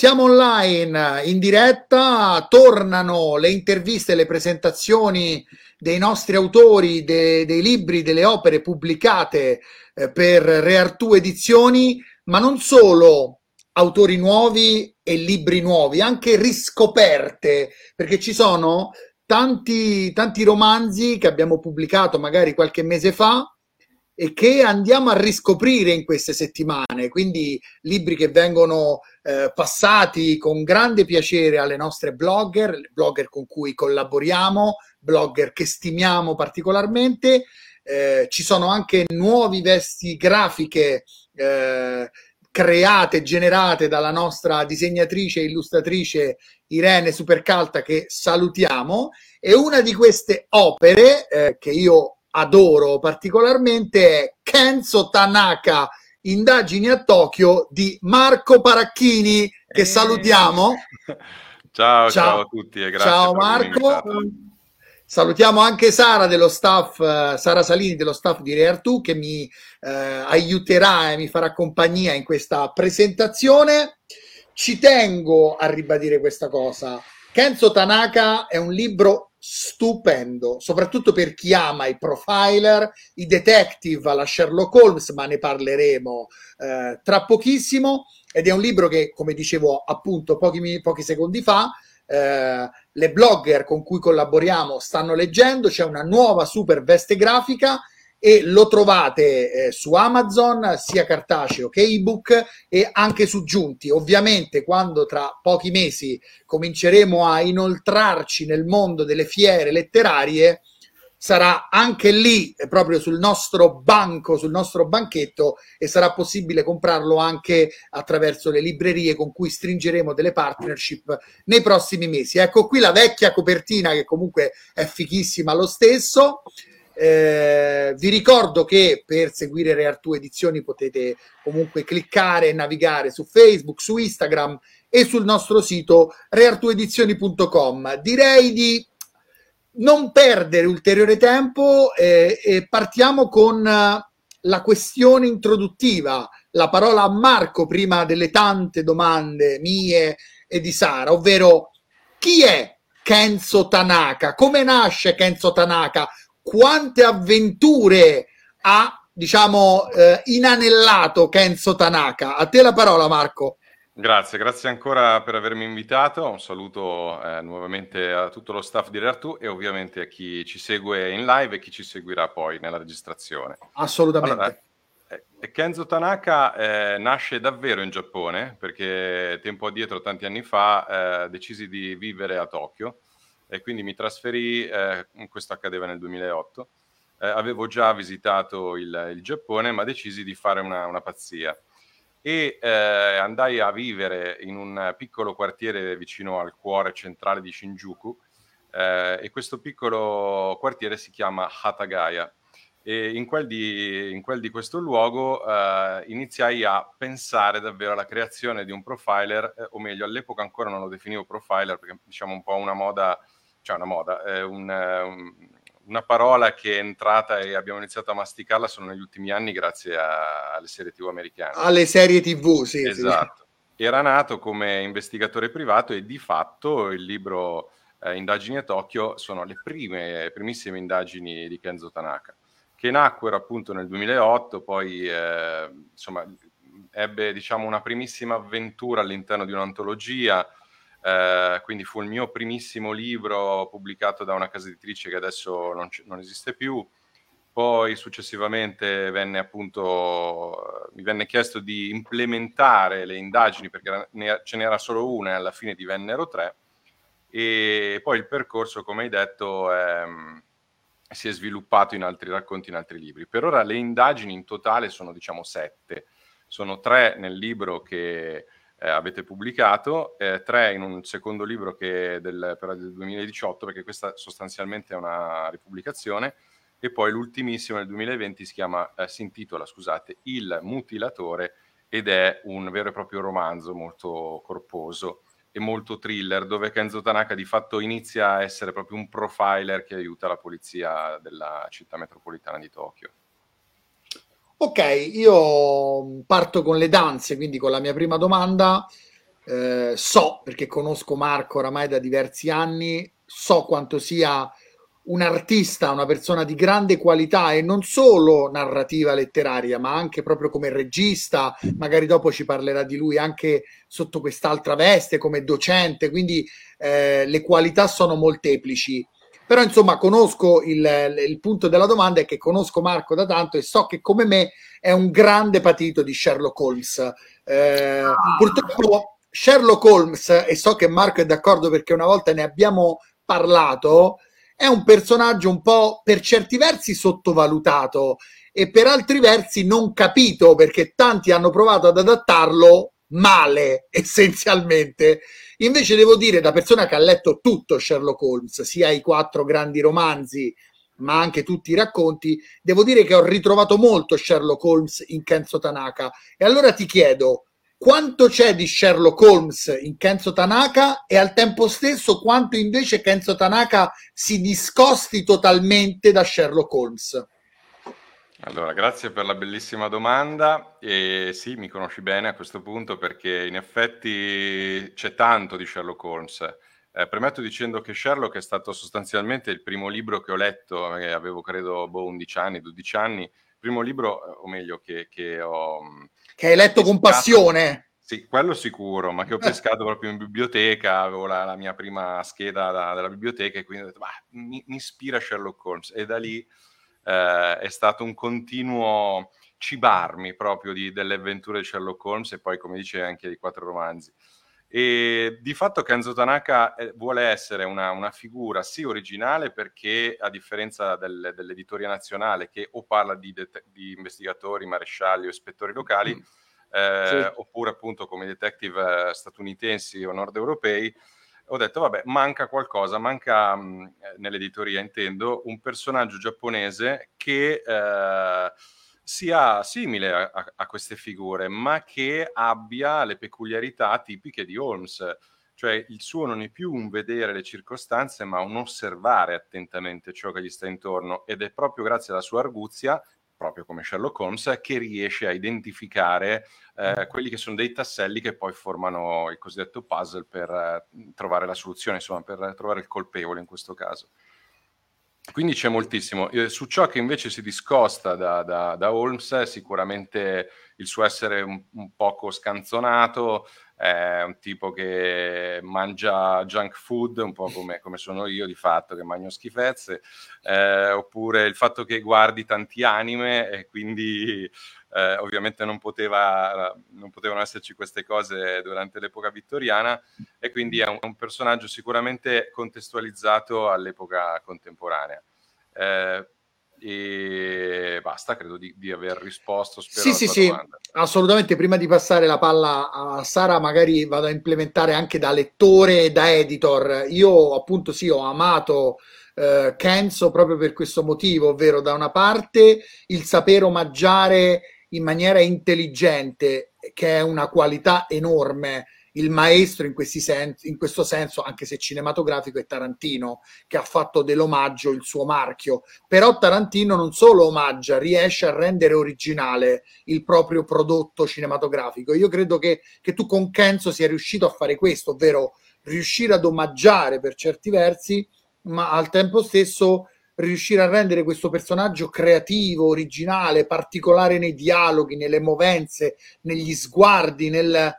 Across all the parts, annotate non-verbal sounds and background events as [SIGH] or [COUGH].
Siamo online in diretta, tornano le interviste, le presentazioni dei nostri autori, de, dei libri, delle opere pubblicate eh, per Reartù Edizioni, ma non solo autori nuovi e libri nuovi, anche riscoperte, perché ci sono tanti, tanti romanzi che abbiamo pubblicato magari qualche mese fa e che andiamo a riscoprire in queste settimane, quindi libri che vengono eh, passati con grande piacere alle nostre blogger, blogger con cui collaboriamo, blogger che stimiamo particolarmente. Eh, ci sono anche nuovi vesti grafiche eh, create, generate dalla nostra disegnatrice e illustratrice Irene Supercalta che salutiamo e una di queste opere eh, che io adoro particolarmente è Kenzo Tanaka, indagini a Tokyo di Marco Paracchini, che eh. salutiamo. [LAUGHS] Ciao, ciao, ciao a tutti e grazie. Ciao Marco. Salutiamo anche Sara dello staff, Sara Salini dello staff di Reartu che mi eh, aiuterà e mi farà compagnia in questa presentazione. Ci tengo a ribadire questa cosa. Kenzo Tanaka è un libro stupendo, soprattutto per chi ama i profiler, i detective alla Sherlock Holmes, ma ne parleremo eh, tra pochissimo. Ed è un libro che, come dicevo appunto pochi, pochi secondi fa, eh, le blogger con cui collaboriamo stanno leggendo. C'è una nuova super veste grafica e lo trovate eh, su Amazon sia cartaceo che ebook e anche su Giunti. Ovviamente quando tra pochi mesi cominceremo a inoltrarci nel mondo delle fiere letterarie sarà anche lì eh, proprio sul nostro banco, sul nostro banchetto e sarà possibile comprarlo anche attraverso le librerie con cui stringeremo delle partnership nei prossimi mesi. Ecco qui la vecchia copertina che comunque è fichissima lo stesso. Eh, vi ricordo che per seguire Reartù Edizioni potete comunque cliccare e navigare su Facebook, su Instagram e sul nostro sito reartuedizioni.com. Direi di non perdere ulteriore tempo eh, e partiamo con la questione introduttiva, la parola a Marco prima delle tante domande mie e di Sara, ovvero chi è Kenzo Tanaka? Come nasce Kenzo Tanaka? Quante avventure ha, diciamo, eh, inanellato Kenzo Tanaka. A te la parola, Marco. Grazie, grazie ancora per avermi invitato. Un saluto eh, nuovamente a tutto lo staff di Reartu e ovviamente a chi ci segue in live e chi ci seguirà poi nella registrazione. Assolutamente. Allora, eh, Kenzo Tanaka eh, nasce davvero in Giappone perché tempo addietro, tanti anni fa, eh, decisi di vivere a Tokyo e quindi mi trasferì, eh, questo accadeva nel 2008, eh, avevo già visitato il, il, Giappone ma decisi di fare una, una pazzia. E eh, andai a vivere in un piccolo quartiere vicino al cuore centrale di Shinjuku eh, e questo piccolo quartiere si chiama Hatagaya. E in quel di, in quel di questo luogo eh, iniziai a pensare davvero alla creazione di un profiler, eh, o meglio all'epoca ancora non lo definivo profiler perché diciamo un po' una moda cioè una moda, è un, un, una parola che è entrata e abbiamo iniziato a masticarla solo negli ultimi anni grazie a, alle serie tv americane. Alle serie tv, sì. Esatto. Sì. Era nato come investigatore privato e di fatto il libro eh, Indagini a Tokyo sono le prime, primissime indagini di Kenzo Tanaka, che nacquero appunto nel 2008, poi eh, insomma ebbe diciamo una primissima avventura all'interno di un'antologia, eh, quindi fu il mio primissimo libro pubblicato da una casa editrice che adesso non, c- non esiste più. Poi successivamente venne appunto, mi venne chiesto di implementare le indagini perché ce n'era solo una e alla fine divennero tre. E poi il percorso, come hai detto, è, si è sviluppato in altri racconti, in altri libri. Per ora le indagini in totale sono diciamo sette. Sono tre nel libro che eh, avete pubblicato, eh, tre in un secondo libro che è del, però del 2018, perché questa sostanzialmente è una ripubblicazione, e poi l'ultimissimo nel 2020 si, chiama, eh, si intitola scusate, Il mutilatore ed è un vero e proprio romanzo molto corposo e molto thriller, dove Kenzo Tanaka di fatto inizia a essere proprio un profiler che aiuta la polizia della città metropolitana di Tokyo. Ok, io parto con le danze, quindi con la mia prima domanda. eh, so, perché conosco Marco oramai da diversi anni, so quanto sia un artista, una persona di grande qualità e non solo narrativa letteraria, ma anche proprio come regista, magari dopo ci parlerà di lui anche sotto quest'altra veste come docente, quindi eh, le qualità sono molteplici. Però insomma conosco il, il punto della domanda è che conosco Marco da tanto e so che come me è un grande patito di Sherlock Holmes. Eh, ah. Purtroppo Sherlock Holmes, e so che Marco è d'accordo perché una volta ne abbiamo parlato, è un personaggio un po' per certi versi sottovalutato e per altri versi non capito perché tanti hanno provato ad adattarlo male [LAUGHS] essenzialmente. Invece devo dire, da persona che ha letto tutto Sherlock Holmes, sia i quattro grandi romanzi, ma anche tutti i racconti, devo dire che ho ritrovato molto Sherlock Holmes in Kenzo Tanaka. E allora ti chiedo, quanto c'è di Sherlock Holmes in Kenzo Tanaka e al tempo stesso quanto invece Kenzo Tanaka si discosti totalmente da Sherlock Holmes? Allora, grazie per la bellissima domanda e sì, mi conosci bene a questo punto perché in effetti c'è tanto di Sherlock Holmes. Eh, premetto dicendo che Sherlock è stato sostanzialmente il primo libro che ho letto, eh, avevo credo boh, 11 anni, 12 anni, il primo libro, o meglio, che, che ho che hai letto con passione. Sì, quello sicuro, ma che ho pescato proprio in biblioteca, avevo la, la mia prima scheda da, della biblioteca e quindi ho detto, mi, mi, ispira Sherlock Holmes e da lì eh, è stato un continuo cibarmi proprio di, delle avventure di Sherlock Holmes e poi, come dice, anche di quattro romanzi. E di fatto Kenzo Tanaka eh, vuole essere una, una, figura sì originale perché a differenza del, dell'editoria nazionale che o parla di, det- di investigatori, marescialli o ispettori locali, mm. eh, sì. oppure appunto come detective eh, statunitensi o nord europei, ho detto vabbè manca qualcosa, manca mh, mm, nell'editoria intendo un personaggio giapponese che... Eh, sia simile a, a, queste figure, ma che abbia le peculiarità tipiche di Holmes. Cioè il suo non è più un vedere le circostanze, ma un osservare attentamente ciò che gli sta intorno ed è proprio grazie alla sua arguzia, proprio come Sherlock Holmes, che riesce a identificare eh, quelli che sono dei tasselli che poi formano il cosiddetto puzzle per eh, trovare la soluzione, insomma, per trovare il colpevole in questo caso. Quindi c'è moltissimo. Eh, su ciò che invece si discosta da, da, da Holmes, sicuramente il suo essere un, un, poco scanzonato, è un tipo che mangia junk food, un po' come, come sono io di fatto, che mangio schifezze, eh, oppure il fatto che guardi tanti anime e quindi eh, ovviamente non, poteva, non, potevano esserci queste cose durante l'epoca vittoriana e quindi è un, un personaggio sicuramente contestualizzato all'epoca contemporanea. Eh, e basta, credo di, di aver risposto. Sì, sì, sì, domanda. assolutamente. Prima di passare la palla a Sara, magari vado a implementare anche da lettore e da editor. Io, appunto, sì, ho amato eh, Kenzo proprio per questo motivo, ovvero da una parte il sapere omaggiare in maniera intelligente, che è una qualità enorme. Il maestro in, sen- in, questo senso, anche se cinematografico, è Tarantino, che ha fatto dell'omaggio il suo marchio. Però Tarantino non solo omaggia, riesce a rendere originale il proprio prodotto cinematografico. Io credo che, che tu con Kenzo sia riuscito a fare questo, ovvero riuscire ad omaggiare per certi versi, ma al tempo stesso riuscire a rendere questo personaggio creativo, originale, particolare nei dialoghi, nelle movenze, negli sguardi, nel,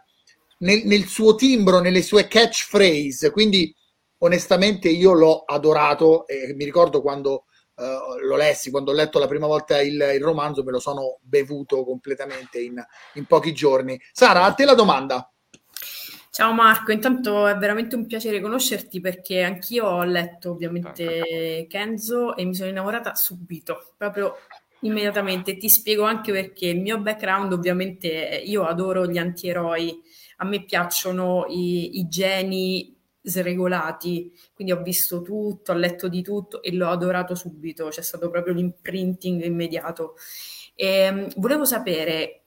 nel, nel suo timbro, nelle sue catchphrase. Quindi, onestamente, io l'ho adorato e mi ricordo quando uh, lo lessi, quando ho letto la prima volta il, il romanzo, me lo sono bevuto completamente in, in pochi giorni. Sara, a te la domanda. Ciao Marco, intanto è veramente un piacere conoscerti perché anch'io ho letto ovviamente Kenzo e mi sono innamorata subito, proprio immediatamente. Ti spiego anche perché il mio background ovviamente io adoro gli antieroi, a me piacciono i, i geni sregolati, quindi ho visto tutto, ho letto di tutto e l'ho adorato subito, c'è stato proprio l'imprinting immediato. E, ehm, volevo sapere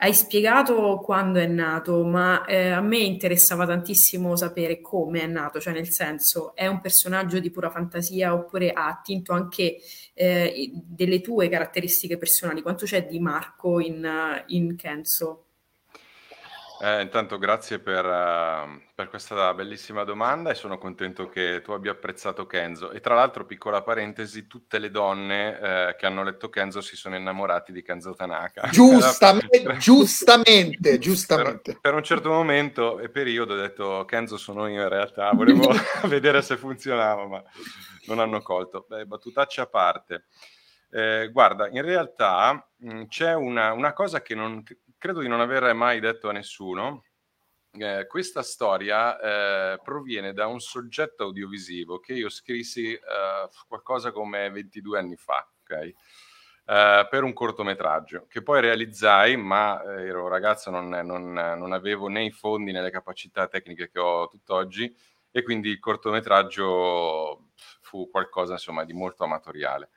hai spiegato quando è nato, ma eh, a me interessava tantissimo sapere come è nato, cioè nel senso è un personaggio di pura fantasia oppure ha attinto anche eh, delle tue caratteristiche personali. Quanto c'è di Marco in, in Kenzo? Eh, intanto grazie per, uh, per, questa bellissima domanda e sono contento che tu abbia apprezzato Kenzo. E tra l'altro, piccola parentesi, tutte le donne eh, che hanno letto Kenzo si sono innamorati di Kenzo Tanaka. [LAUGHS] Giustamente, giustamente, [LAUGHS] giustamente. Per, per, un certo momento e periodo ho detto Kenzo sono io in realtà, volevo [LAUGHS] vedere se funzionava, ma non hanno colto. Beh, battutaccia a parte. Eh, guarda, in realtà mh, c'è una, una cosa che non credo di non aver mai detto a nessuno, eh, questa storia eh, proviene da un soggetto audiovisivo che io scrissi eh, qualcosa come 22 anni fa, ok? Uh, per un cortometraggio che poi realizzai, ma eh, ero ragazzo, non, non, non, avevo né i fondi né le capacità tecniche che ho tutt'oggi e quindi il cortometraggio fu qualcosa insomma di molto amatoriale.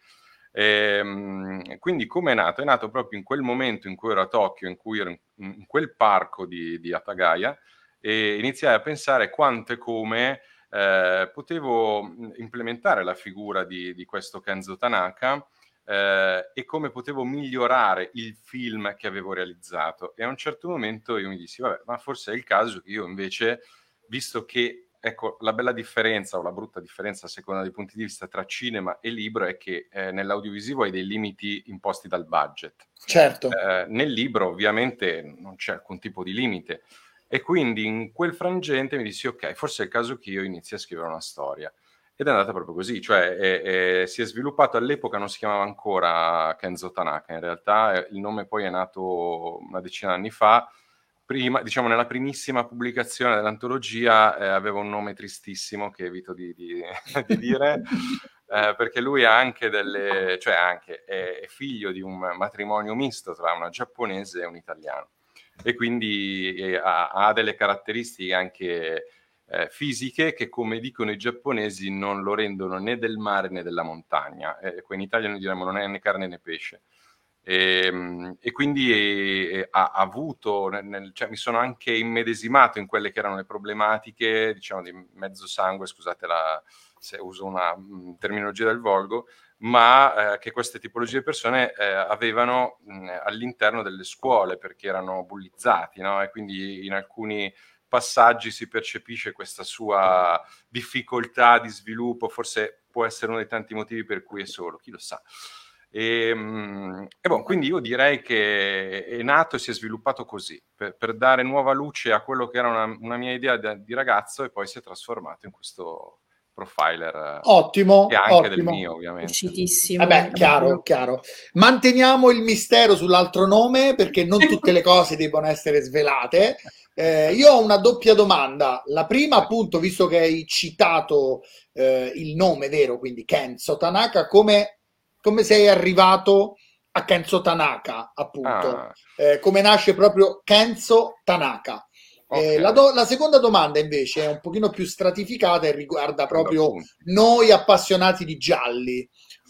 E, ehm, quindi come è nato? È nato proprio in quel momento in cui ero a Tokyo, in cui ero in, in quel parco di, di, Atagaya e iniziai a pensare quanto e come eh, potevo implementare la figura di, di questo Kenzo Tanaka eh, e come potevo migliorare il film che avevo realizzato. E a un certo momento io mi dissi, vabbè, ma forse è il caso che io invece, visto che ecco, la bella differenza o la brutta differenza a seconda dei punti di vista tra cinema e libro è che eh, nell'audiovisivo hai dei limiti imposti dal budget. Certo. Eh, nel libro ovviamente non c'è alcun tipo di limite e quindi in quel frangente mi dissi ok, forse è il caso che io inizi a scrivere una storia. Ed è andata proprio così, cioè è, è, si è sviluppato all'epoca, non si chiamava ancora Kenzo Tanaka, in realtà eh, il nome poi è nato una decina di anni fa, prima, diciamo nella primissima pubblicazione dell'antologia eh, aveva un nome tristissimo che evito di, di, [LAUGHS] di dire, [LAUGHS] eh, perché lui ha anche delle, cioè anche, è, è, figlio di un matrimonio misto tra una giapponese e un italiano e quindi eh, ha, ha, delle caratteristiche anche eh, fisiche che come dicono i giapponesi non lo rendono né del mare né della montagna, eh, in Italia noi diremmo non è né carne né pesce. E, ehm, e quindi eh, ha, ha, avuto, nel, cioè, mi sono anche immedesimato in quelle che erano le problematiche, diciamo, di mezzo sangue, scusate la, se uso una mh, terminologia del volgo, ma eh, che queste tipologie di persone eh, avevano mh, all'interno delle scuole perché erano bullizzati, no? E quindi in alcuni passaggi si percepisce questa sua difficoltà di sviluppo, forse può essere uno dei tanti motivi per cui è solo, chi lo sa. E, ehm, e bon, quindi io direi che è nato e si è sviluppato così, per, per dare nuova luce a quello che era una, una mia idea di, di, ragazzo e poi si è trasformato in questo profiler. Ottimo. E anche ottimo. del mio, ovviamente. Uscitissimo. Vabbè, chiaro, chiaro. Manteniamo il mistero sull'altro nome perché non tutte le cose devono essere svelate. Eh, io ho una doppia domanda. La prima, appunto, visto che hai citato eh, il nome vero, quindi Kenzo Tanaka, come come sei arrivato a Kenzo Tanaka, appunto, ah. eh, come nasce proprio Kenzo Tanaka. Eh, okay. Eh, la, do- la, seconda domanda invece è un pochino più stratificata e riguarda proprio noi appassionati di gialli,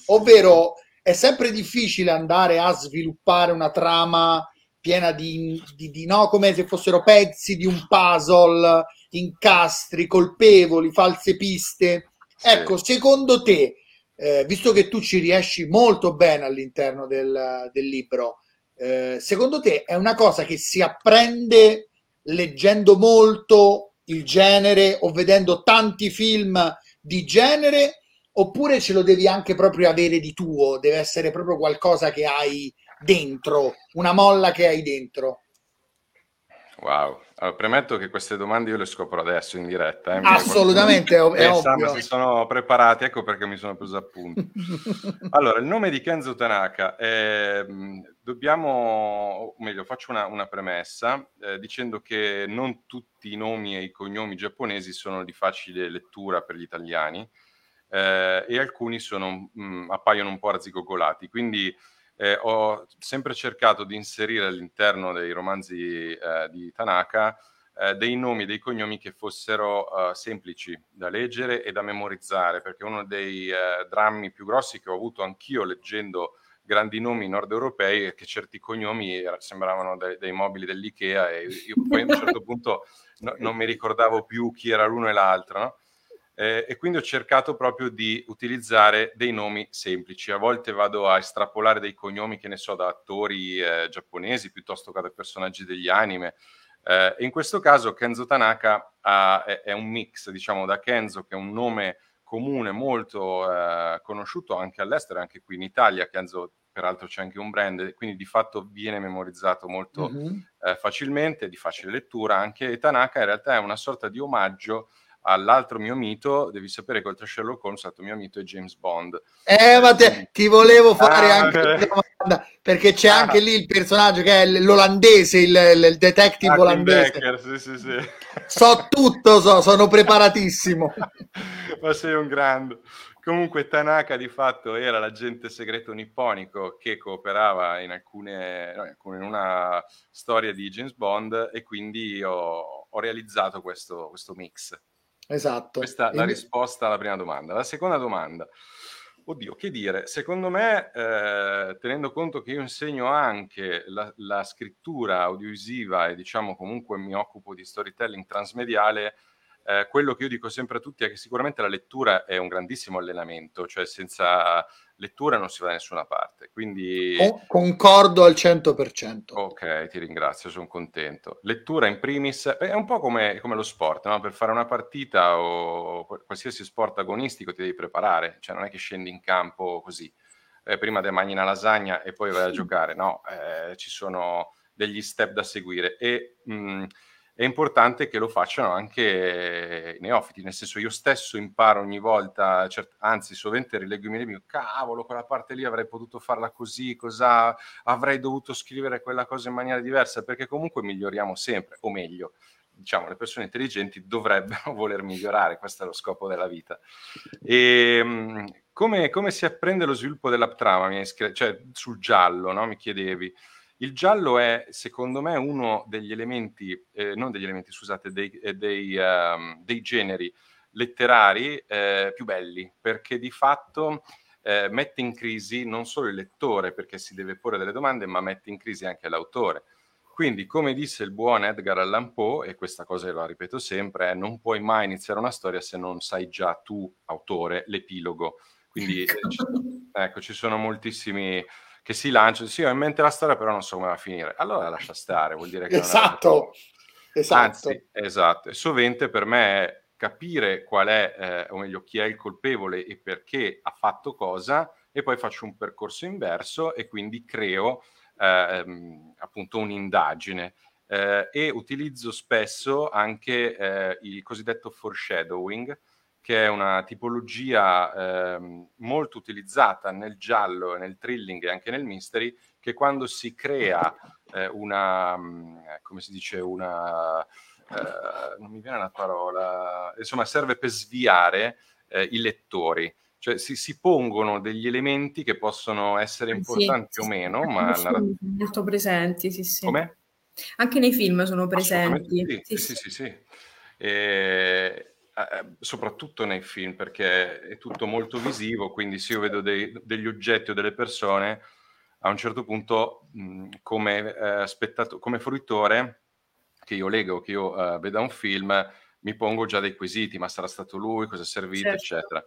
ovvero è sempre difficile andare a sviluppare una trama piena di, di, di no, come se fossero pezzi di un puzzle, incastri, colpevoli, false piste. Ecco, secondo te eh, visto che tu ci riesci molto bene all'interno del, del libro, eh, secondo te è una cosa che si apprende leggendo molto il genere o vedendo tanti film di genere oppure ce lo devi anche proprio avere di tuo, deve essere proprio qualcosa che hai dentro, una molla che hai dentro? Wow, allora, premetto che queste domande io le scopro adesso in diretta. Eh, Assolutamente, è, è ovvio. Si sono preparati, ecco perché mi sono preso appunto. [LAUGHS] allora, il nome di Kenzo Tanaka, eh, dobbiamo, o meglio, faccio una, una premessa eh, dicendo che non tutti i nomi e i cognomi giapponesi sono di facile lettura per gli italiani eh, e alcuni sono, mh, mm, appaiono un po' arzigogolati, quindi eh, ho sempre cercato di inserire all'interno dei romanzi eh, di Tanaka eh, dei nomi, dei cognomi che fossero eh, semplici da leggere e da memorizzare, perché uno dei eh, drammi più grossi che ho avuto anch'io leggendo grandi nomi nord europei è che certi cognomi sembravano dei, dei mobili dell'IKEA e io poi a un certo [LAUGHS] punto no, non mi ricordavo più chi era l'uno e l'altro, no? Eh, e quindi ho cercato proprio di utilizzare dei nomi semplici. A volte vado a estrapolare dei cognomi, che ne so, da attori eh, giapponesi piuttosto che da personaggi degli anime. Eh, in questo caso Kenzo Tanaka ha, è, è, un mix, diciamo, da Kenzo, che è un nome comune molto eh, conosciuto anche all'estero, anche qui in Italia. Kenzo, peraltro, c'è anche un brand, quindi di fatto viene memorizzato molto mm-hmm. eh, facilmente, di facile lettura. Anche Tanaka in realtà è una sorta di omaggio all'altro mio mito, devi sapere che oltre a Sherlock Holmes, l'altro mio mito è James Bond. Eh, ma te, ti volevo fare ah, anche una domanda, perché c'è ah. anche lì il personaggio che è l'olandese, il, il detective ah, olandese. Becker, sì, sì, sì. So tutto, so, sono preparatissimo. [LAUGHS] ma sei un grande. Comunque Tanaka di fatto era l'agente segreto nipponico che cooperava in alcune, no, in una storia di James Bond e quindi ho, ho realizzato questo, questo mix. Esatto. Questa è la risposta alla prima domanda. La seconda domanda. Oddio, che dire? Secondo me, eh, tenendo conto che io insegno anche la, la, scrittura audiovisiva e diciamo comunque mi occupo di storytelling transmediale, eh, quello che io dico sempre a tutti è che sicuramente la lettura è un grandissimo allenamento, cioè senza lettura non si va da nessuna parte. Quindi... Concordo al 100%. Ok, ti ringrazio, sono contento. Lettura in primis è un po' come, come lo sport, no? per fare una partita o qualsiasi sport agonistico ti devi preparare, cioè non è che scendi in campo così, eh, prima te mangi una lasagna e poi vai a giocare, no, eh, ci sono degli step da seguire e... Mh, mm, è importante che lo facciano anche i neofiti, nel senso io stesso imparo ogni volta, cert- anzi sovente rileggo i miei libri, cavolo, quella parte lì avrei potuto farla così, cosa avrei dovuto scrivere quella cosa in maniera diversa, perché comunque miglioriamo sempre, o meglio, diciamo, le persone intelligenti dovrebbero [LAUGHS] voler migliorare, questo è lo scopo della vita. E ehm, come, come si apprende lo sviluppo della trama, cioè sul giallo, no? mi chiedevi. Il giallo è, secondo me, uno degli elementi, eh, non degli elementi, scusate, dei, eh, dei, um, dei generi letterari eh, più belli, perché di fatto eh, mette in crisi non solo il lettore, perché si deve porre delle domande, ma mette in crisi anche l'autore. Quindi, come disse il buon Edgar Allan Poe, e questa cosa la ripeto sempre, è non puoi mai iniziare una storia se non sai già tu, autore, l'epilogo. Quindi, ecco, ecco ci sono moltissimi che si lancia, sì, ho in mente la storia, però non so come va a finire. Allora lascia stare, vuol dire che... Esatto, esatto. Anzi, esatto. Sovente per me è capire qual è, eh, o meglio, chi è il colpevole e perché ha fatto cosa, e poi faccio un percorso inverso e quindi creo eh, appunto un'indagine. Eh, e utilizzo spesso anche eh, il cosiddetto foreshadowing, che è una tipologia eh, molto utilizzata nel giallo, nel thrilling e anche nel mystery, che quando si crea eh, una, mm, come si dice, una, eh, non mi viene la parola, insomma serve per sviare eh, i lettori. Cioè si, si, pongono degli elementi che possono essere importanti sì, o meno, ma... Sono molto presenti, sì, sì. Come? Anche nei film sono presenti. Sì, sì, sì. sì, sì. E, eh, soprattutto nei film, perché è tutto molto visivo, quindi se io vedo dei, degli oggetti o delle persone, a un certo punto, mh, come, eh, spettato- come fruitore, che io leggo, che io uh, veda un film, mi pongo già dei quesiti, ma sarà stato lui, cosa è servito, certo. eccetera.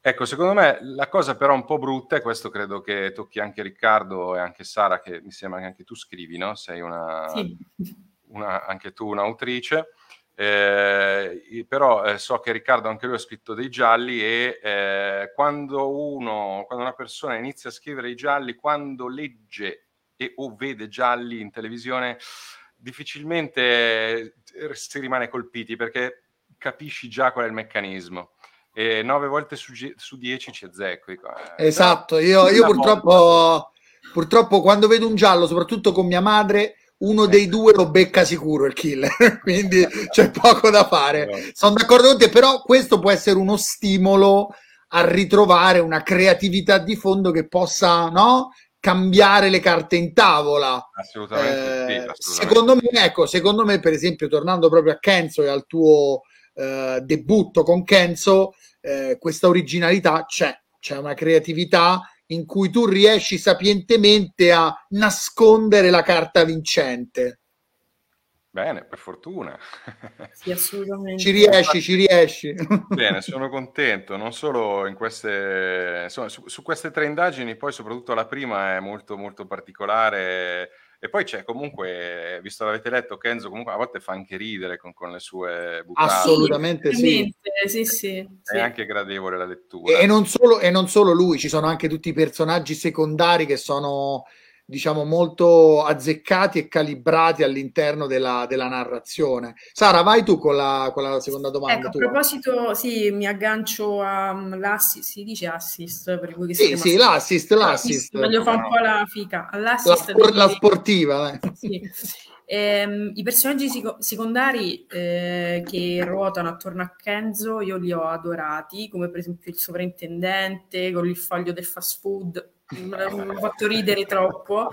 Ecco, secondo me la cosa però un po' brutta, e questo credo che tocchi anche Riccardo e anche Sara, che mi sembra che anche tu scrivi, no? Sei una, sì. una anche tu un'autrice. Eh, però eh, so che Riccardo anche lui ha scritto dei gialli e eh, quando uno, quando una persona inizia a scrivere i gialli, quando legge e o vede gialli in televisione, difficilmente eh, si rimane colpiti perché capisci già qual è il meccanismo. E nove volte su, su dieci ci azzecco. Dico, eh, esatto, io, io purtroppo, purtroppo quando vedo un giallo, soprattutto con mia madre, uno dei due lo becca sicuro il killer, [LAUGHS] quindi c'è poco da fare. Sono d'accordo con te, però questo può essere uno stimolo a ritrovare una creatività di fondo che possa no, cambiare le carte in tavola. Assolutamente, eh, sì, assolutamente. Secondo me, ecco, secondo me, per esempio, tornando proprio a Kenzo e al tuo eh, debutto con Kenzo, eh, questa originalità c'è, c'è una creatività in cui tu riesci sapientemente a nascondere la carta vincente. Bene, per fortuna. [LAUGHS] Sì, assolutamente. Ci riesci, ci riesci. [LAUGHS] Bene, sono contento, non solo in queste, insomma, su, su, queste tre indagini, poi soprattutto la prima è molto, molto particolare, E poi c'è comunque, visto l'avete letto, Kenzo comunque a volte fa anche ridere con, con le sue buttate. Assolutamente sì. sì, sì, È sì. anche gradevole la lettura. E non, solo, e non solo lui, ci sono anche tutti i personaggi secondari che sono diciamo molto azzeccati e calibrati all'interno della, della narrazione. Sara, vai tu con la, con la seconda domanda. Ecco, a proposito, sì, mi aggancio all'assist, si dice assist per voi che Sì, sì, l'assist, l'assist. Voglio fare un po' la fica. La, All'assist spor- la sportiva. eh. [LAUGHS] Sì. Ehm, I personaggi secondari eh, che ruotano attorno a Kenzo io li ho adorati, come per esempio il sovrintendente con il foglio del fast food, [LAUGHS] mi ha fatto ridere troppo.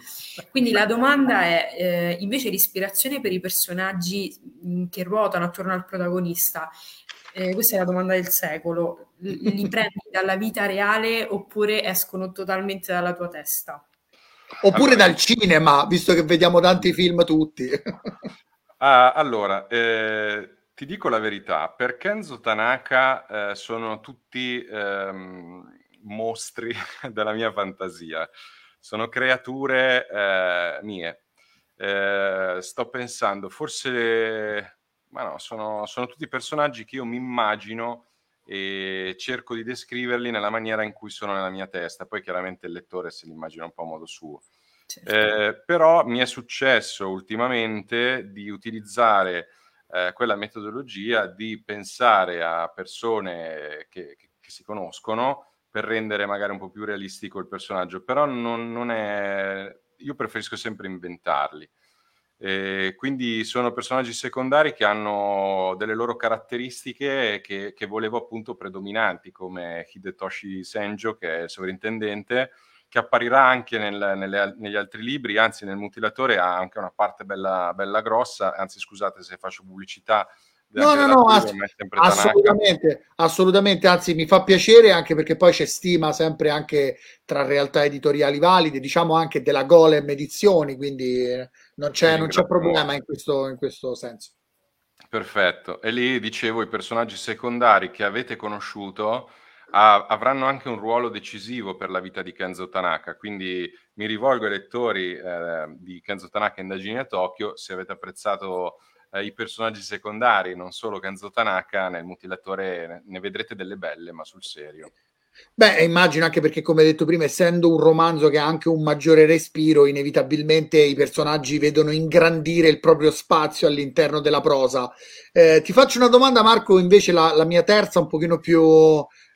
Quindi la domanda è, eh, invece l'ispirazione per i personaggi mh, che ruotano attorno al protagonista, eh, questa è la domanda del secolo, L- li [LAUGHS] prendi dalla vita reale oppure escono totalmente dalla tua testa? Oppure Allora. dal cinema, visto che vediamo tanti film tutti. Ah, allora, eh, ti dico la verità, per Kenzo Tanaka eh, sono tutti ehm, mostri [LAUGHS] della mia fantasia, sono creature eh, mie. Eh, sto pensando, forse, ma no, sono, sono tutti personaggi che io mi immagino e cerco di descriverli nella maniera in cui sono nella mia testa, poi chiaramente il lettore se li immagina un po' a modo suo. Certo. Eh, però mi è successo ultimamente di utilizzare eh, quella metodologia di pensare a persone che, che- che si conoscono per rendere magari un po' più realistico il personaggio, però non, non è... Io preferisco sempre inventarli. Eh, quindi sono personaggi secondari che hanno delle loro caratteristiche che, che volevo appunto predominanti, come Hidetoshi Senjo, che è il sovrintendente, che apparirà anche nel- nelle- negli altri libri, anzi nel mutilatore ha anche una parte bella, bella grossa, anzi scusate se faccio pubblicità. No, no, no, ass- assolutamente, assolutamente, anzi mi fa piacere anche perché poi c'è stima sempre anche tra realtà editoriali valide, diciamo anche della Golem Edizioni, quindi eh, non c'è, non c'è problema in questo, in questo senso. Perfetto. E lì dicevo, i personaggi secondari che avete conosciuto avranno anche un ruolo decisivo per la vita di Kenzo Tanaka, quindi mi rivolgo ai lettori eh, di Kenzo Tanaka Indagini a Tokyo, se avete apprezzato eh, i personaggi secondari, non solo Kenzo Tanaka, nel mutilatore ne, vedrete delle belle, ma sul serio. Beh, immagino anche perché, come detto prima, essendo un romanzo che ha anche un maggiore respiro, inevitabilmente i personaggi vedono ingrandire il proprio spazio all'interno della prosa. Eh, ti faccio una domanda, Marco, invece la, la mia terza, un pochino più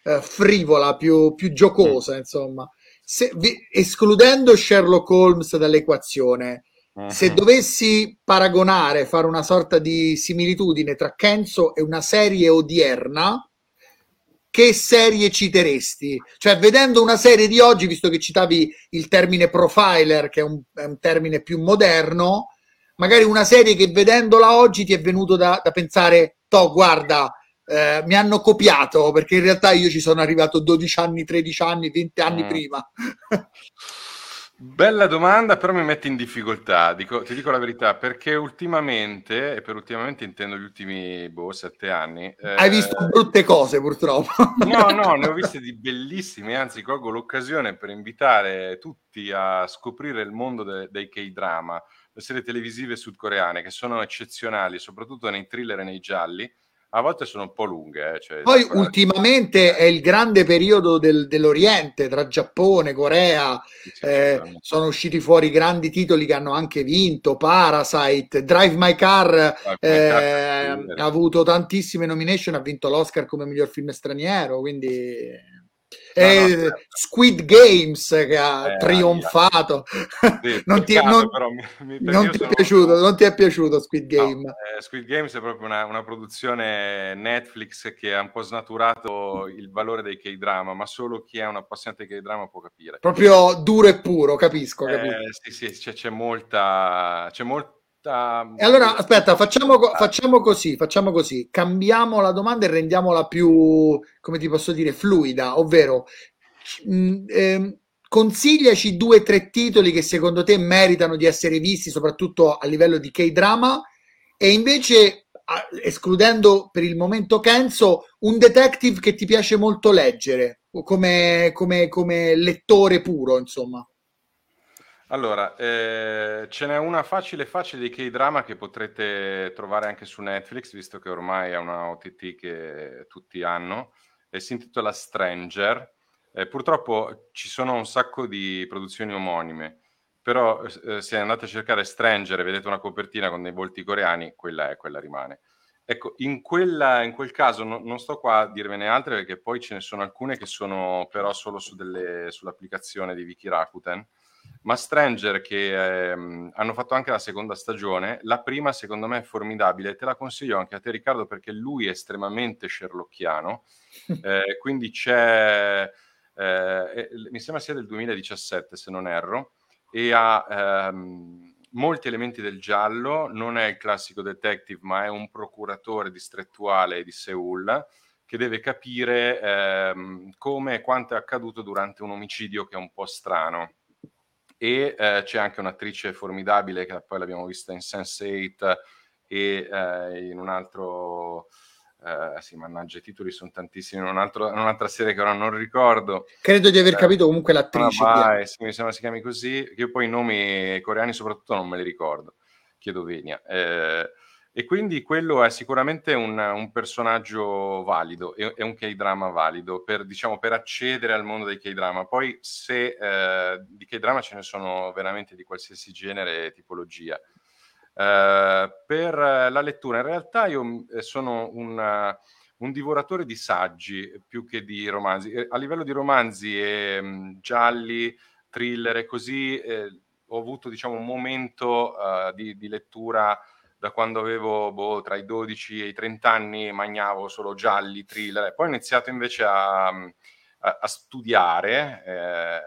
eh, frivola, più, più giocosa, insomma. Se, vi- escludendo Sherlock Holmes dall'equazione, se dovessi paragonare, fare una sorta di similitudine tra Kenzo e una serie odierna, che serie citeresti? Cioè, vedendo una serie di oggi, visto che citavi il termine profiler, che è un, è un termine più moderno, magari una serie che vedendola oggi ti è venuto da, da pensare, to, guarda, eh, mi hanno copiato, perché in realtà io ci sono arrivato 12 anni, 13 anni, 20 anni Mm. prima. [LAUGHS] Bella domanda, però mi metti in difficoltà, dico- ti dico la verità, perché ultimamente, e per ultimamente intendo gli ultimi boh, sette anni, Hai eh, visto brutte cose, purtroppo. [LAUGHS] No, no, ne ho viste di bellissime, anzi colgo l'occasione per invitare tutti a scoprire il mondo de- dei K-drama, le serie televisive sudcoreane, che sono eccezionali, soprattutto nei thriller e nei gialli. A volte sono un po' lunghe. eh, cioè, Poi ultimamente è il grande periodo del- dell'Oriente tra Giappone, Corea, eh, sono usciti fuori grandi titoli che hanno anche vinto, Parasite, Drive My Car eh, ha avuto tantissime nomination, ha vinto l'Oscar come miglior film straniero, quindi... No, no, Eh, certo. Squid Games che ha Eh, trionfato. Sì, [LAUGHS] non ti, peccato, non- però mi- non ti è sono- piaciuto, non ti è piaciuto Squid No, Game? eh, Squid Games è proprio una, una produzione Netflix che ha un po' snaturato il valore dei K-drama, ma solo chi è un appassionante di K-drama può capire. Proprio duro e puro, capisco, capisco. Eh, sì, sì, c'è, c'è molta, c'è molta. E allora, aspetta, facciamo, facciamo così, facciamo così, cambiamo la domanda e rendiamola più, come ti posso dire, fluida, ovvero mh, ehm, consigliaci due o tre titoli che secondo te meritano di essere visti, soprattutto a livello di K-drama, e invece, escludendo per il momento Kenzo, un detective che ti piace molto leggere, o come, come- come lettore puro, insomma. Allora, eh, ce n'è una facile facile di K-drama che potrete trovare anche su Netflix, visto che ormai è una OTT che tutti hanno, e si intitola Stranger. Eh, purtroppo ci sono un sacco di produzioni omonime, però eh, se andate a cercare Stranger e vedete una copertina con dei volti coreani, quella è, quella rimane. Ecco, in, quella, in quel caso no, non sto qua a dirvene altre perché poi ce ne sono alcune che sono però solo su delle, sull'applicazione di Wiki Rakuten ma Stranger che ehm, hanno fatto anche la seconda stagione, la prima secondo me è formidabile, te la consiglio anche a te Riccardo perché lui è estremamente sherlockiano, [LAUGHS] eh, quindi c'è, eh, mi sembra sia del 2017 se non erro, e ha ehm, molti elementi del giallo, non è il classico detective ma è un procuratore distrettuale di Seoul che deve capire ehm, come e quanto è accaduto durante un omicidio che è un po' strano e eh, c'è anche un'attrice formidabile che poi l'abbiamo vista in Sense8 e eh, in un altro eh, sì, mannaggia, i titoli sono tantissimi, in, un altro, in, un'altra serie che ora non ricordo. Credo di aver eh, capito comunque l'attrice. Ah, vai, sì, mi sembra si chiami così, che io poi i nomi coreani soprattutto non me li ricordo, chiedo venia. Eh, e quindi quello è sicuramente un, un personaggio valido, è, è un K-drama valido per, diciamo, per accedere al mondo dei K-drama. Poi se eh, di K-drama ce ne sono veramente di qualsiasi genere e tipologia. Eh, per la lettura, in realtà io eh, sono un, un, divoratore di saggi più che di romanzi. Eh, a livello di romanzi e mh, gialli, thriller e così, eh, ho avuto diciamo, un momento di, di lettura da quando avevo boh, tra i 12 e i 30 anni magnavo solo gialli, thriller, poi ho iniziato invece a, a, a studiare eh,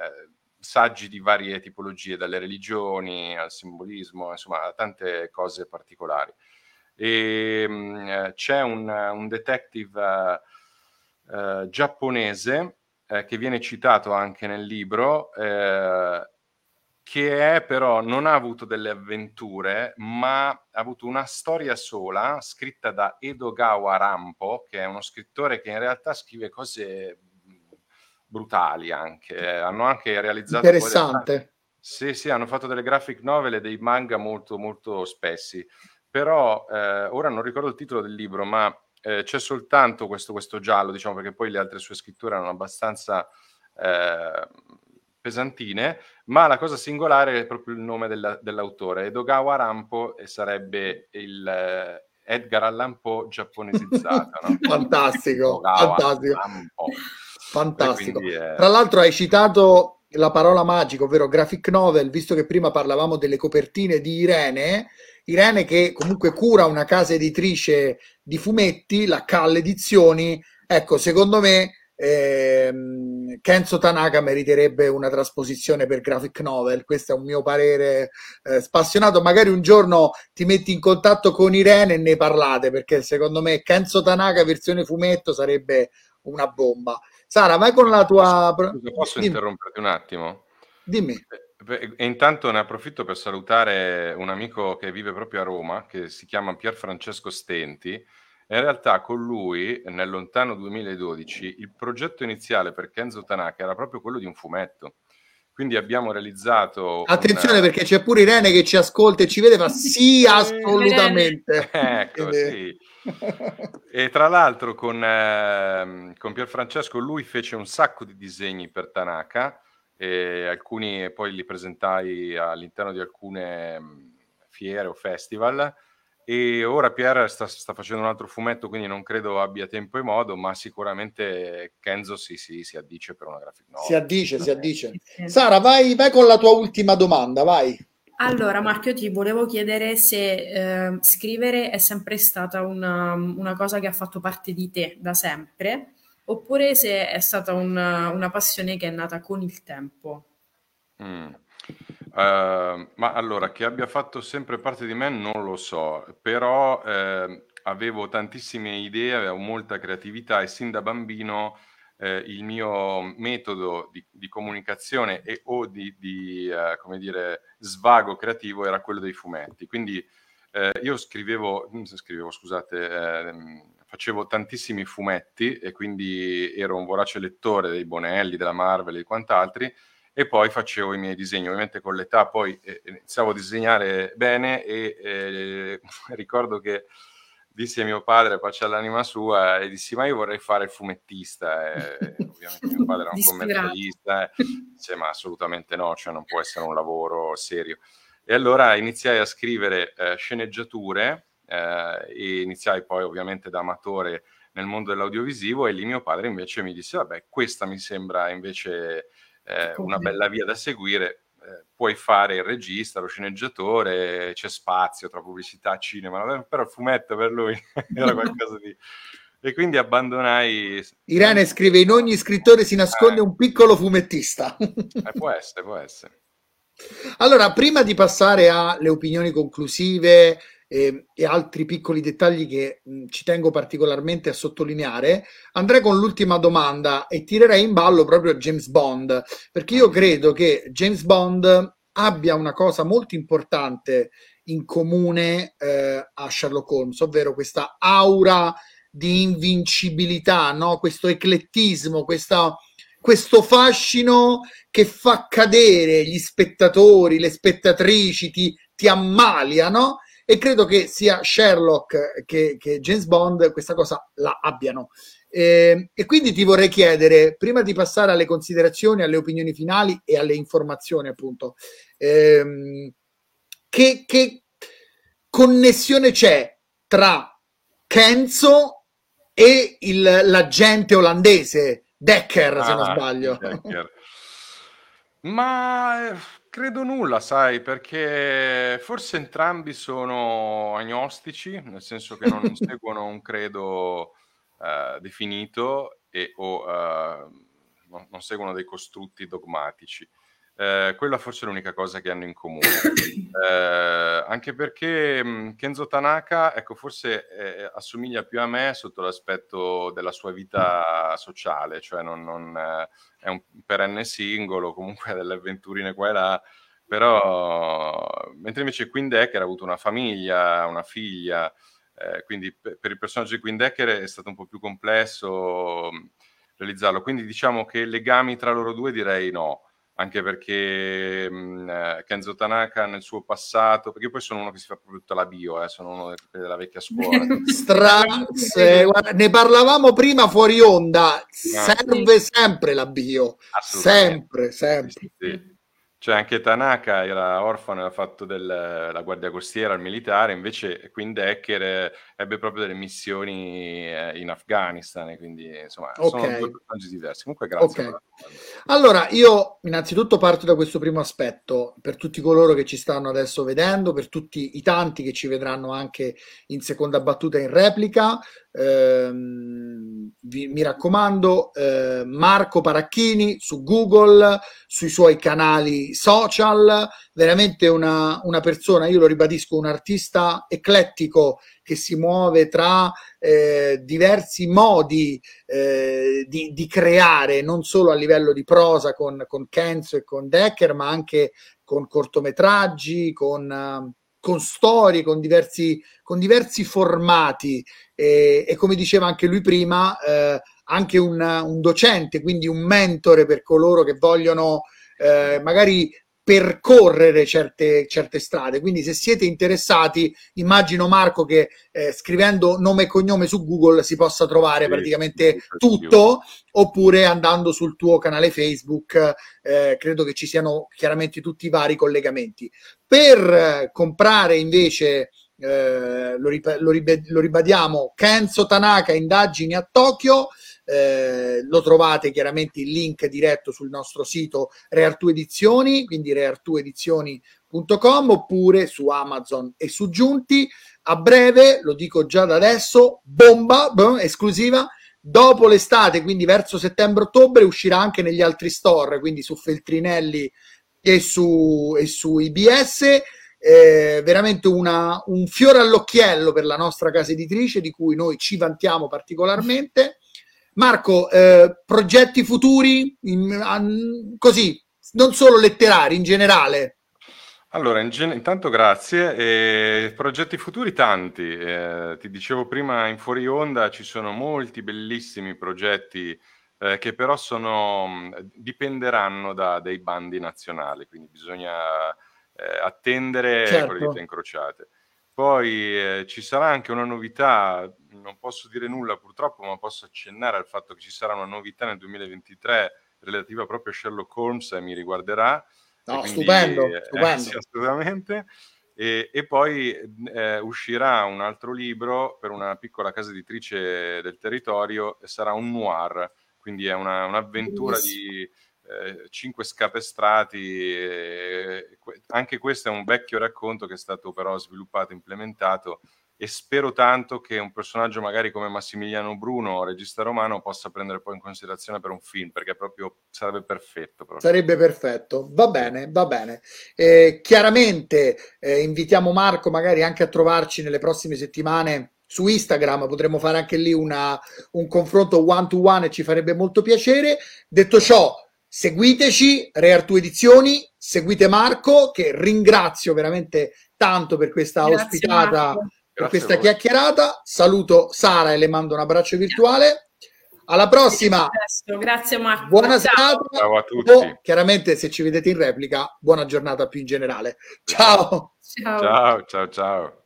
saggi di varie tipologie, dalle religioni al simbolismo, insomma, tante cose particolari. E, mh, mm, c'è un, un detective uh, giapponese eh, che viene citato anche nel libro, eh, che è però non ha avuto delle avventure, ma ha avuto una storia sola scritta da Edogawa Rampo, che è uno scrittore che in realtà scrive cose brutali anche. Hanno anche realizzato... Interessante. Delle... Sì, sì, hanno fatto delle graphic novel e dei manga molto, molto spessi. Però eh, ora non ricordo il titolo del libro, ma eh, c'è soltanto questo, questo, giallo, diciamo, perché poi le altre sue scritture erano abbastanza... Eh, pesantine, ma la cosa singolare è proprio il nome della, dell'autore. Edogawa Rampo sarebbe il eh, Edgar Allan Poe giapponesizzato. No? [LAUGHS] fantastico, fantastico. fantastico. È... Tra l'altro hai citato la parola magica, ovvero graphic novel, visto che prima parlavamo delle copertine di Irene, Irene che comunque cura una casa editrice di fumetti, la Cal Edizioni, ecco, secondo me eh, Kenzo Tanaka meriterebbe una trasposizione per graphic novel, questo è un mio parere eh, spassionato, magari un giorno ti metti in contatto con Irene e ne parlate, perché secondo me Kenzo Tanaka versione fumetto sarebbe una bomba. Sara, vai con la tua... Scusa, posso Dimmi. interromperti un attimo? Dimmi. Eh, e intanto ne approfitto per salutare un amico che vive proprio a Roma, che si chiama Pier Francesco Stenti, in realtà con lui, nel lontano 2012, il progetto iniziale per Kenzo Tanaka era proprio quello di un fumetto. Quindi abbiamo realizzato... Attenzione una... perché c'è pure Irene che ci ascolta e ci vede, ma [LAUGHS] sì, assolutamente. ecco, [LAUGHS] sì. E tra l'altro con, eh, con Pierfrancesco lui fece un sacco di disegni per Tanaka, e alcuni poi li presentai all'interno di alcune fiere o festival e ora Pierre sta, sta, facendo un altro fumetto, quindi non credo abbia tempo e modo, ma sicuramente Kenzo si, si, si addice per una graphic novel. Si addice, si addice. Sara, vai, vai con la tua ultima domanda, vai. Allora, Marco, ti volevo chiedere se eh, scrivere è sempre stata una, una, cosa che ha fatto parte di te da sempre, oppure se è stata una, una passione che è nata con il tempo. Mm. Uh, ma allora, che abbia fatto sempre parte di me non lo so, però eh, avevo tantissime idee, avevo molta creatività e sin da bambino eh, il mio metodo di, di comunicazione e o di, di eh, come dire, svago creativo era quello dei fumetti. Quindi eh, io scrivevo, scrivevo, scusate, ehm, facevo tantissimi fumetti e quindi ero un vorace lettore dei Bonelli, della Marvel e quant'altri e poi facevo i miei disegni. Ovviamente con l'età poi eh, iniziavo a disegnare bene e eh, [LAUGHS] ricordo che dissi a mio padre, pace all'anima sua, e dissi ma io vorrei fare il fumettista. E, [LAUGHS] ovviamente mio padre era un commercialista, e dice ma assolutamente no, cioè non può essere un lavoro serio. E allora iniziai a scrivere eh, sceneggiature eh, e iniziai poi ovviamente da amatore nel mondo dell'audiovisivo e lì mio padre invece mi disse vabbè questa mi sembra invece eh, una bella via da seguire eh, puoi fare il regista, lo sceneggiatore, c'è spazio tra pubblicità, cinema, però il fumetto per lui [LAUGHS] era qualcosa di... [LAUGHS] E quindi abbandonai... Irene scrive, in ogni scrittore si nasconde eh. un piccolo fumettista. [LAUGHS] Eh, può essere, può essere. Allora, prima di passare alle opinioni conclusive, e, e altri piccoli dettagli che mh, ci tengo particolarmente a sottolineare, andrei con l'ultima domanda e tirerei in ballo proprio James Bond, perché io credo che James Bond abbia una cosa molto importante in comune eh, a Sherlock Holmes, ovvero questa aura di invincibilità, no? questo eclettismo, questa, questo fascino che fa cadere gli spettatori, le spettatrici, ti, ti ammalia, no? E credo che sia Sherlock che, che James Bond questa cosa la abbiano. Eh, e quindi ti vorrei chiedere, prima di passare alle considerazioni, alle opinioni finali e alle informazioni, appunto, ehm, che, che, connessione c'è tra Kenzo e il, l'agente olandese Decker, se non ah, sbaglio? Decker. Ma Credo nulla, sai, perché forse entrambi sono agnostici, nel senso che non [LAUGHS] seguono un credo eh, definito e o eh, non, non seguono dei costrutti dogmatici. Eh, quella forse è l'unica cosa che hanno in comune. [COUGHS] Eh, anche perché mh, Kenzo Tanaka, ecco, forse eh, assomiglia più a me sotto l'aspetto della sua vita sociale, cioè non, non, eh, è un perenne singolo, comunque ha [LAUGHS] delle avventurine qua e là, però mentre invece Queen Decker ha avuto una famiglia, una figlia, eh, quindi per, per il personaggio di Queen Decker è stato un po' più complesso realizzarlo, quindi diciamo che legami tra loro due direi no anche perché mh, mm, eh, Kenzo Tanaka nel suo passato, perché poi sono uno che si fa proprio tutta la bio, eh, sono uno della vecchia scuola. [LAUGHS] Stra- se, guarda, ne parlavamo prima fuori onda, ah, serve sempre la bio, sempre, sempre. Sì, sì. Cioè anche Tanaka era orfano e ha fatto della guardia costiera al militare, invece Queen Decker eh, ebbe proprio delle missioni eh, in Afghanistan, quindi insomma okay. sono due personaggi diversi. Comunque grazie. Okay. Allora, io innanzitutto parto da questo primo aspetto, per tutti coloro che ci stanno adesso vedendo, per tutti i tanti che ci vedranno anche in seconda battuta in replica, ehm, vi, mi raccomando, eh, Marco Paracchini su Google, sui suoi canali social, veramente una, una persona, io lo ribadisco, un artista eclettico che si muove tra eh, diversi modi eh, di, di, creare, non solo a livello di prosa con, con Kenzo e con Decker, ma anche con cortometraggi, con, con storie, con diversi, con diversi formati. E, e, come diceva anche lui prima, eh, anche un, un, docente, quindi un mentore per coloro che vogliono eh, magari percorrere certe, certe strade. Quindi, se siete interessati, immagino Marco che eh, scrivendo nome e cognome su Google si possa trovare sì, praticamente sì, tutto, oppure andando sul tuo canale Facebook, eh, credo che ci siano chiaramente tutti i vari collegamenti. Per eh, comprare invece. Eh, lo, rip- lo, rib- lo ribadiamo Kenzo Tanaka indagini a Tokyo eh, lo trovate chiaramente il link diretto sul nostro sito Reartu Edizioni, quindi reartuedizioni.com oppure su Amazon e su Giunti. A breve, lo dico già da adesso, bomba, boom, esclusiva, dopo l'estate, quindi verso settembre-ottobre, uscirà anche negli altri store, quindi su Feltrinelli e su, e su IBS. Eh, veramente una, un fiore all'occhiello per la nostra casa editrice di cui noi ci vantiamo particolarmente Marco, eh, progetti futuri, in, an, così, non solo letterari, in generale. Allora, in gen- intanto grazie. E progetti futuri tanti. Eh, ti dicevo prima in fuori onda ci sono molti bellissimi progetti eh, che però sono, dipenderanno da dei bandi nazionali, quindi bisogna eh, attendere certo. con le dita incrociate. Poi eh, ci sarà anche una novità, non posso dire nulla purtroppo, ma posso accennare al fatto che ci sarà una novità nel 2023 relativa proprio a Sherlock Holmes e mi riguarderà. No, quindi, stupendo, eh, stupendo. Sì, [LAUGHS] assolutamente. E, e poi eh, uscirà un altro libro per una piccola casa editrice del territorio, e sarà un noir, quindi è una, un'avventura di eh, cinque scapestrati. Eh, anche questo è un vecchio racconto che è stato però sviluppato, implementato e spero tanto che un personaggio magari come Massimiliano Bruno, regista romano, possa prendere poi in considerazione per un film, perché proprio sarebbe perfetto. Proprio. Sarebbe perfetto, va bene, va bene. Eh, chiaramente eh, invitiamo Marco magari anche a trovarci nelle prossime settimane su Instagram, potremmo fare anche lì una, un confronto one to one e ci farebbe molto piacere. Detto ciò, seguiteci, Reartu Edizioni, seguite Marco, che ringrazio veramente tanto per questa Grazie, ospitata. Marco per questa chiacchierata. Saluto Sara e le mando un abbraccio virtuale. Alla prossima. Grazie Marco. Buona serata. Ciao a tutti. O, chiaramente se ci vedete in replica, buona giornata più in generale. Ciao. Ciao ciao ciao. ciao.